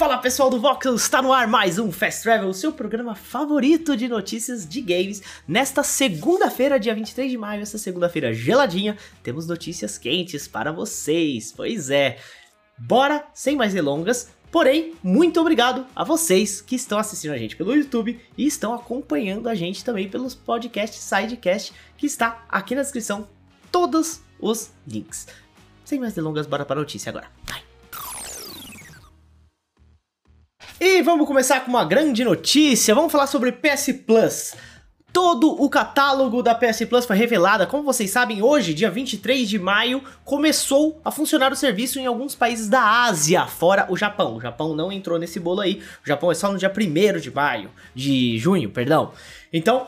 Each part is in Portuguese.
Fala pessoal do Voxel, está no ar mais um Fast Travel, seu programa favorito de notícias de games. Nesta segunda-feira, dia 23 de maio, essa segunda-feira geladinha, temos notícias quentes para vocês. Pois é, bora sem mais delongas. Porém, muito obrigado a vocês que estão assistindo a gente pelo YouTube e estão acompanhando a gente também pelos podcasts Sidecast, que está aqui na descrição, todos os links. Sem mais delongas, bora para a notícia agora. Vai. E vamos começar com uma grande notícia. Vamos falar sobre PS Plus. Todo o catálogo da PS Plus foi revelado. Como vocês sabem, hoje, dia 23 de maio, começou a funcionar o serviço em alguns países da Ásia, fora o Japão. O Japão não entrou nesse bolo aí. O Japão é só no dia 1 de maio, de junho, perdão. Então,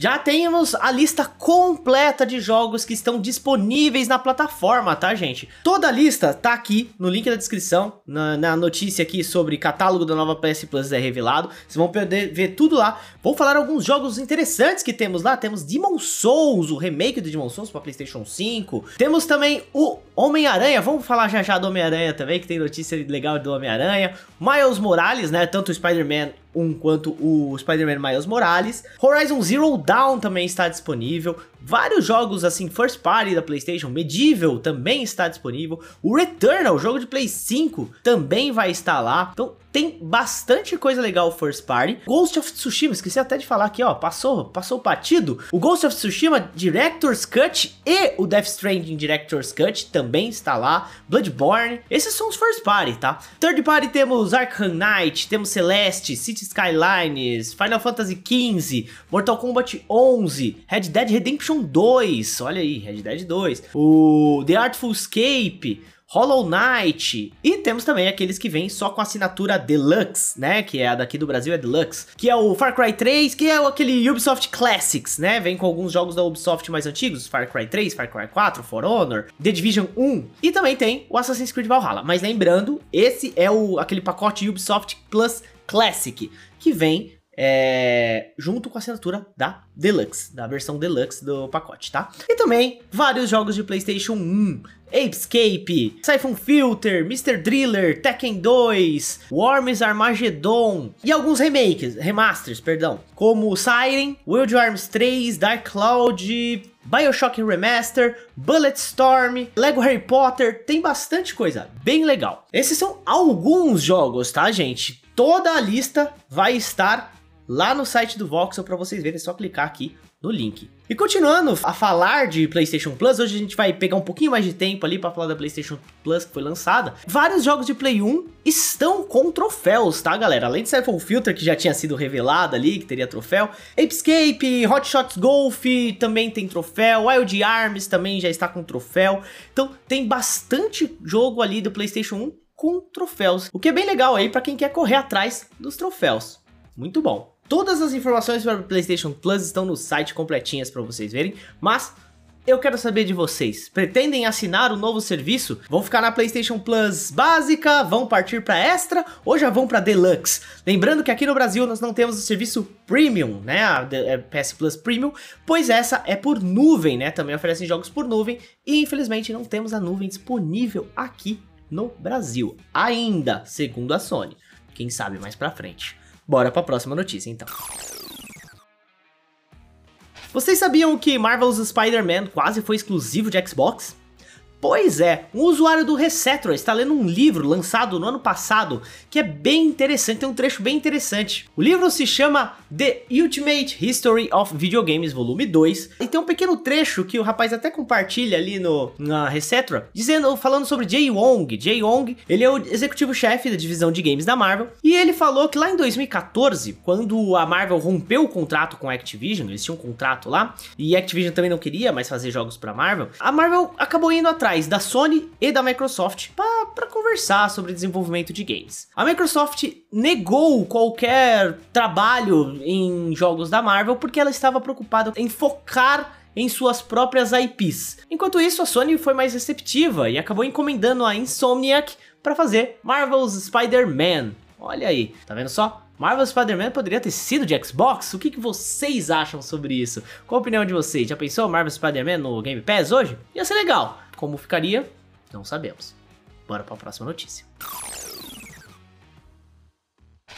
já temos a lista completa de jogos que estão disponíveis na plataforma, tá, gente? Toda a lista tá aqui no link da descrição, na, na, notícia aqui sobre catálogo da nova PS Plus é revelado. Vocês vão poder ver tudo lá. Vou falar alguns jogos interessantes que temos lá. Temos Demon Souls, o remake do Demon Souls para PlayStation 5. Temos também o Homem-Aranha. Vamos falar já já do Homem-Aranha também, que tem notícia legal do Homem-Aranha. Miles Morales, né? Tanto o Spider-Man 1 quanto o Spider-Man Miles Morales. Horizon Zero Dawn também está disponível. Vários jogos assim, first party da PlayStation, Medieval também está disponível. O Returnal, jogo de Play 5, também vai estar lá. Então tem bastante coisa legal first party. Ghost of Tsushima, esqueci até de falar aqui, ó, passou, passou batido. O Ghost of Tsushima Director's Cut e o Death Stranding Director's Cut também está lá. Bloodborne, esses são os first party, tá? Third party temos Arkham Knight, temos Celeste, City Skylines, Final Fantasy XV, Mortal Kombat 11, Red Dead Redemption 2, olha aí, Red Dead 2, o The Artful Escape, Hollow Knight. E temos também aqueles que vêm só com assinatura Deluxe, né? Que é a daqui do Brasil, é Deluxe. Que é o Far Cry 3, que é aquele Ubisoft Classics, né? Vem com alguns jogos da Ubisoft mais antigos, Far Cry 3, Far Cry 4, For Honor, The Division 1. E também tem o Assassin's Creed Valhalla. Mas lembrando, esse é o aquele pacote Ubisoft Plus Classic, que vem é, junto com a assinatura da Deluxe, da versão Deluxe do pacote, tá? E também vários jogos de PlayStation 1, Apescape, Siphon Filter, Mr. Driller, Tekken 2, Worms Armageddon e alguns remakes, remasters, perdão, como Siren, Wild Arms 3, Dark Cloud, Bioshock Remaster, Bulletstorm, Lego Harry Potter, tem bastante coisa bem legal. Esses são alguns jogos, tá, gente? Toda a lista vai estar lá no site do Voxel para vocês verem, é só clicar aqui no link. E continuando a falar de PlayStation Plus, hoje a gente vai pegar um pouquinho mais de tempo ali para falar da PlayStation Plus que foi lançada. Vários jogos de Play 1 estão com troféus, tá, galera? Além de Siphon Filter, que já tinha sido revelado ali, que teria troféu, Apescape, Hot Shots Golf também tem troféu, Wild Arms também já está com troféu. Então, tem bastante jogo ali do PlayStation 1 com troféus, o que é bem legal aí para quem quer correr atrás dos troféus. Muito bom. Todas as informações para o PlayStation Plus estão no site completinhas para vocês verem, mas eu quero saber de vocês. Pretendem assinar o novo serviço? Vão ficar na PlayStation Plus básica? Vão partir para extra ou já vão para Deluxe? Lembrando que aqui no Brasil nós não temos o serviço Premium, né? A é, PS Plus Premium, pois essa é por nuvem, né? Também oferecem jogos por nuvem e infelizmente não temos a nuvem disponível aqui no Brasil ainda, segundo a Sony. Quem sabe mais para frente. Bora para a próxima notícia então. Vocês sabiam que Marvel's Spider-Man quase foi exclusivo de Xbox? Pois é, um usuário do Resetro está lendo um livro lançado no ano passado que é bem interessante, tem um trecho bem interessante. O livro se chama The Ultimate History of Video Games Volume 2 e tem um pequeno trecho que o rapaz até compartilha ali no na Resetro, dizendo, falando sobre Jay Wong. Jay Wong, ele é o executivo-chefe da divisão de games da Marvel e ele falou que lá em 2014, quando a Marvel rompeu o contrato com a Activision, eles tinham um contrato lá e a Activision também não queria mais fazer jogos para Marvel, a Marvel acabou indo atrás atrás da Sony e da Microsoft para conversar sobre desenvolvimento de games. A Microsoft negou qualquer trabalho em jogos da Marvel porque ela estava preocupada em focar em suas próprias IPs. Enquanto isso, a Sony foi mais receptiva e acabou encomendando a Insomniac para fazer Marvel's Spider-Man. Olha aí, tá vendo só? Marvel Spider-Man poderia ter sido de Xbox? O que, que vocês acham sobre isso? Qual a opinião de vocês? Já pensou Marvel Spider-Man no Game Pass hoje? Ia ser legal. Como ficaria? Não sabemos. Bora para a próxima notícia.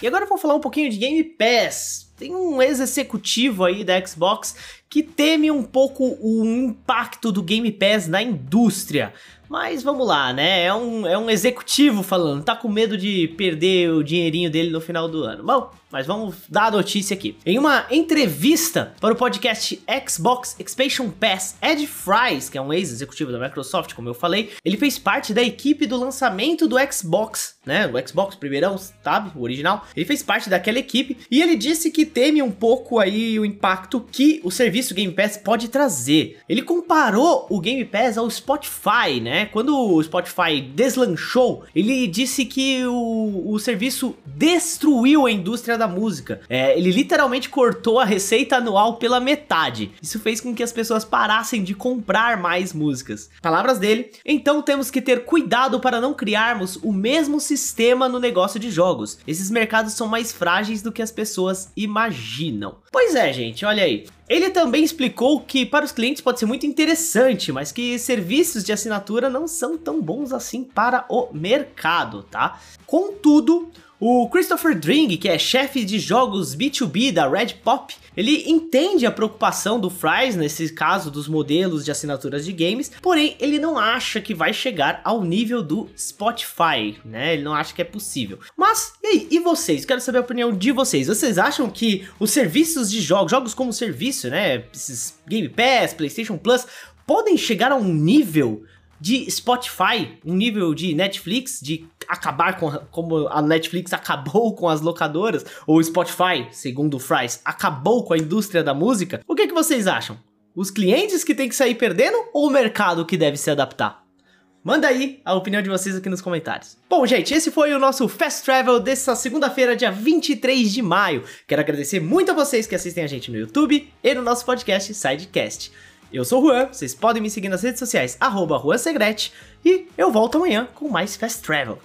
E agora vou falar um pouquinho de Game Pass. Tem um ex-executivo aí da Xbox que teme um pouco o impacto do Game Pass na indústria. Mas vamos lá, né? É um, é um executivo falando, tá com medo de perder o dinheirinho dele no final do ano. Bom, mas vamos dar a notícia aqui. Em uma entrevista para o podcast Xbox Expansion Pass, Ed Fries, que é um ex-executivo da Microsoft, como eu falei, ele fez parte da equipe do lançamento do Xbox, né? O Xbox primeirão, sabe? O original. Ele fez parte daquela equipe e ele disse que teme um pouco aí o impacto que o serviço Game Pass pode trazer. Ele comparou o Game Pass ao Spotify, né? Quando o Spotify deslanchou, ele disse que o, o serviço destruiu a indústria da música. É, ele literalmente cortou a receita anual pela metade. Isso fez com que as pessoas parassem de comprar mais músicas. Palavras dele. Então temos que ter cuidado para não criarmos o mesmo sistema no negócio de jogos. Esses mercados são mais frágeis do que as pessoas imaginam. Pois é, gente, olha aí. Ele também explicou que para os clientes pode ser muito interessante, mas que serviços de assinatura não são tão bons assim para o mercado, tá? Contudo, o Christopher Dring, que é chefe de jogos B2B da Red Pop, ele entende a preocupação do Fries nesse caso dos modelos de assinaturas de games, porém ele não acha que vai chegar ao nível do Spotify, né? Ele não acha que é possível. Mas e aí, e vocês? Quero saber a opinião de vocês. Vocês acham que os serviços de jogos, jogos como serviço, né, esses Game Pass, PlayStation Plus, podem chegar a um nível de Spotify, um nível de Netflix, de acabar com como a Netflix acabou com as locadoras, ou Spotify, segundo o Fries, acabou com a indústria da música. O que, que vocês acham? Os clientes que tem que sair perdendo ou o mercado que deve se adaptar? Manda aí a opinião de vocês aqui nos comentários. Bom, gente, esse foi o nosso Fast Travel dessa segunda-feira, dia 23 de maio. Quero agradecer muito a vocês que assistem a gente no YouTube e no nosso podcast Sidecast. Eu sou o Juan, vocês podem me seguir nas redes sociais, arroba Juan e eu volto amanhã com mais Fast Travel.